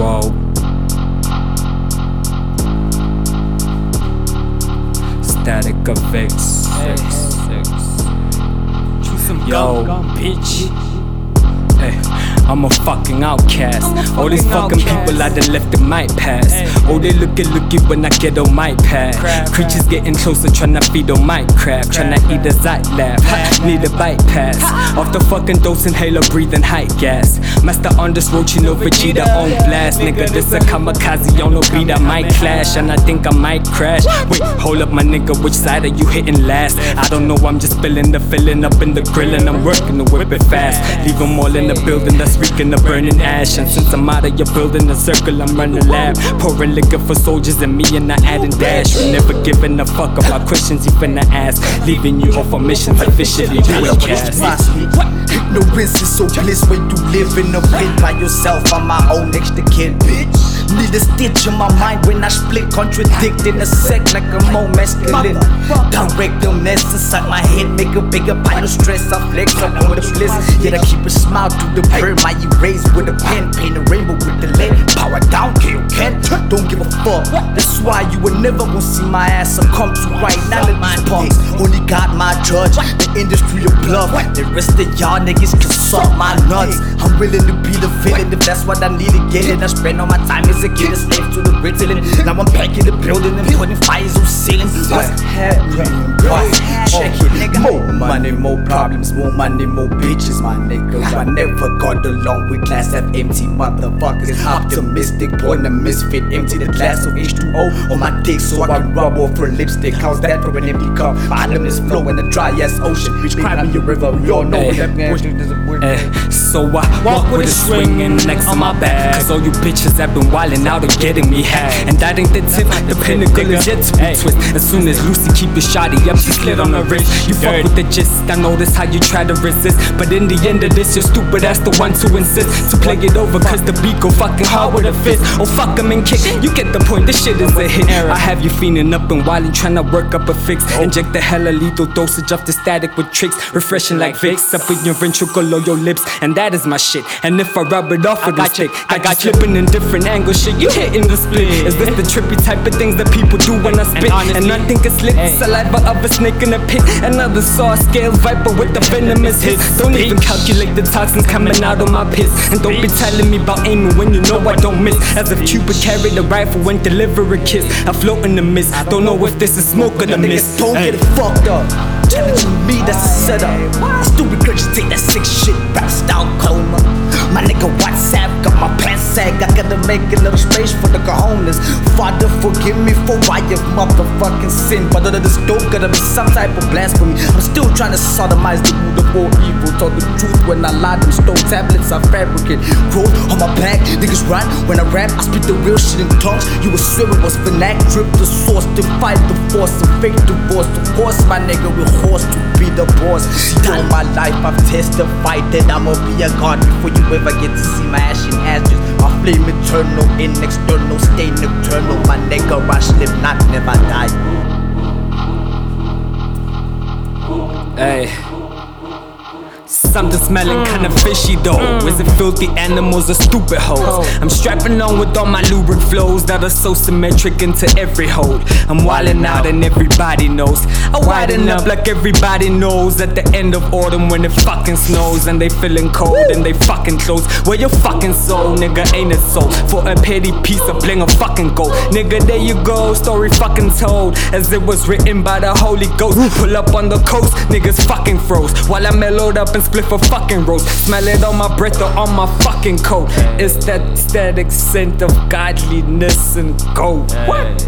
wall. Static of X. Hey, X. Chew some Yo. gum, gum, bitch. Hey. I'm a fucking outcast. All these fucking people I done left in my past. Oh, they looking looky when I get on my pad. Creatures getting closer, tryna feed on my crab. Tryna eat a Zite lab. Ha, Need a bypass. Off the fucking dose, inhaler, breathing high gas. Master on this road, you know Vegeta on blast. Nigga, this a kamikaze on no beat. I might clash, and I think I might crash. Wait, hold up, my nigga, which side are you hitting last? I don't know, I'm just spilling the filling up in the grill, and I'm working to whip it fast. Leave them all in the building that's reeking of burning ash. And since I'm out of your building, a circle, I'm running lab. Pouring liquor for soldiers and me, and not adding dash. You never giving a fuck about questions you finna ask. Leaving you off on missions officially doing cast. Ignorance is so bliss when you live in a pit by yourself. I'm my own extra kid, bitch. Need a stitch in my mind when I split, contradicting a sec like I'm more masculine. Direct mess inside my head, make a bigger pile of stress. I flex up on the bliss, yet I keep a smile through the brim. I erase with a pen, paint a rainbow with the lead. Power down, kill Kent. Don't give a fuck. That's why you will never gonna see my ass succumb to right now. Let these punks only got my judge. The industry of bluff. The rest of y'all niggas can suck my nuts. I'm willing to be the villain if that's what I need to get it. I spend all my time as a kid, a slave to the Ritalin. Now I'm back in the building and putting fires on ceilings. What's happening? What's Check it. More money, more problems, more money, more bitches, my nigga. I never got along with class F empty motherfuckers. Optimistic, born a misfit, empty the glass of H2O on my dick so I can rub off her lipstick. How's that for an empty cup? Bottomless flow in dry ass ocean. Bitch, cry me a river. We all know Hey. that bush is a. Eh, so I walk with a swinging next on my back. Cause all you bitches have been wildin' out and getting me hacked. And that ain't the tip, the pinnacle is yet to be twist. As soon as Lucy keep it shoddy up, she slid on her wrist. You fuck with the gist, I notice how you try to resist. But in the end of this, you're stupid, that's the one to insist. To play it over, cause the beat go fucking hard with a fist. Oh fuck 'em and kick, you get the point, this shit is a hit. I have you feeling up and wildin', trying to work up a fix. Inject the hella lethal dosage of the static with tricks. Refreshing like Vicks, up in your ventricle or your lips. And that is my shit. And if I rub it off with a stick, I got flipping in different angles. Shit, you hitting the split. Is this the trippy type of things that people do when I spit? And nothing can slip the saliva of a snake in a pit. Another saw scale viper with the venomous hits. Don't even calculate the toxins coming out of my piss. And don't be telling me about aiming when you know I don't miss. As if Cupid carried a rifle and deliver a kiss. I float in the mist. Don't know if this is smoke or the mist. Don't get it fucked up. Challenging me, that's a setup. I still regurgitate that sick shit, rap style coma. My nigga WhatsApp got my pants sag. I gotta make a little space for the cojones. Father, forgive me for why you motherfucking sin. But under this dope, gotta be some type of blasphemy. I'm still trying to sodomize the root of all evil. Told the truth when I lied, them stone tablets I fabricate. Roll on my back, niggas run when I rap. I spit the real shit in tongues. You swear it was fanatic. Drip the source, defy the force, and fake divorce. Of course, my nigga will horse to be the boss. See, all my life I've testified that I'ma be a god before you ever get to see my ashen ashes. My flame eternal, in external, stay nocturnal. My nigga, I live, not never die. Hey. Something smelling kinda mm. fishy though. Mm. Is it filthy animals or stupid hoes? Oh. I'm strapping on with all my lubric flows that are so symmetric into every hold. I'm wildin' out and everybody knows. I widen up like everybody knows at the end of autumn when it fucking snows and they feeling cold and they fucking clothes. Where your fucking soul, nigga, ain't it so? For a petty piece of bling of fucking gold. Nigga, there you go, story fucking told. As it was written by the Holy Ghost. Pull up on the coast, niggas fucking froze. While I mellowed up and split for fucking roast. Smell it on my breath or on my fucking coat. It's that static scent of godliness and gold. What?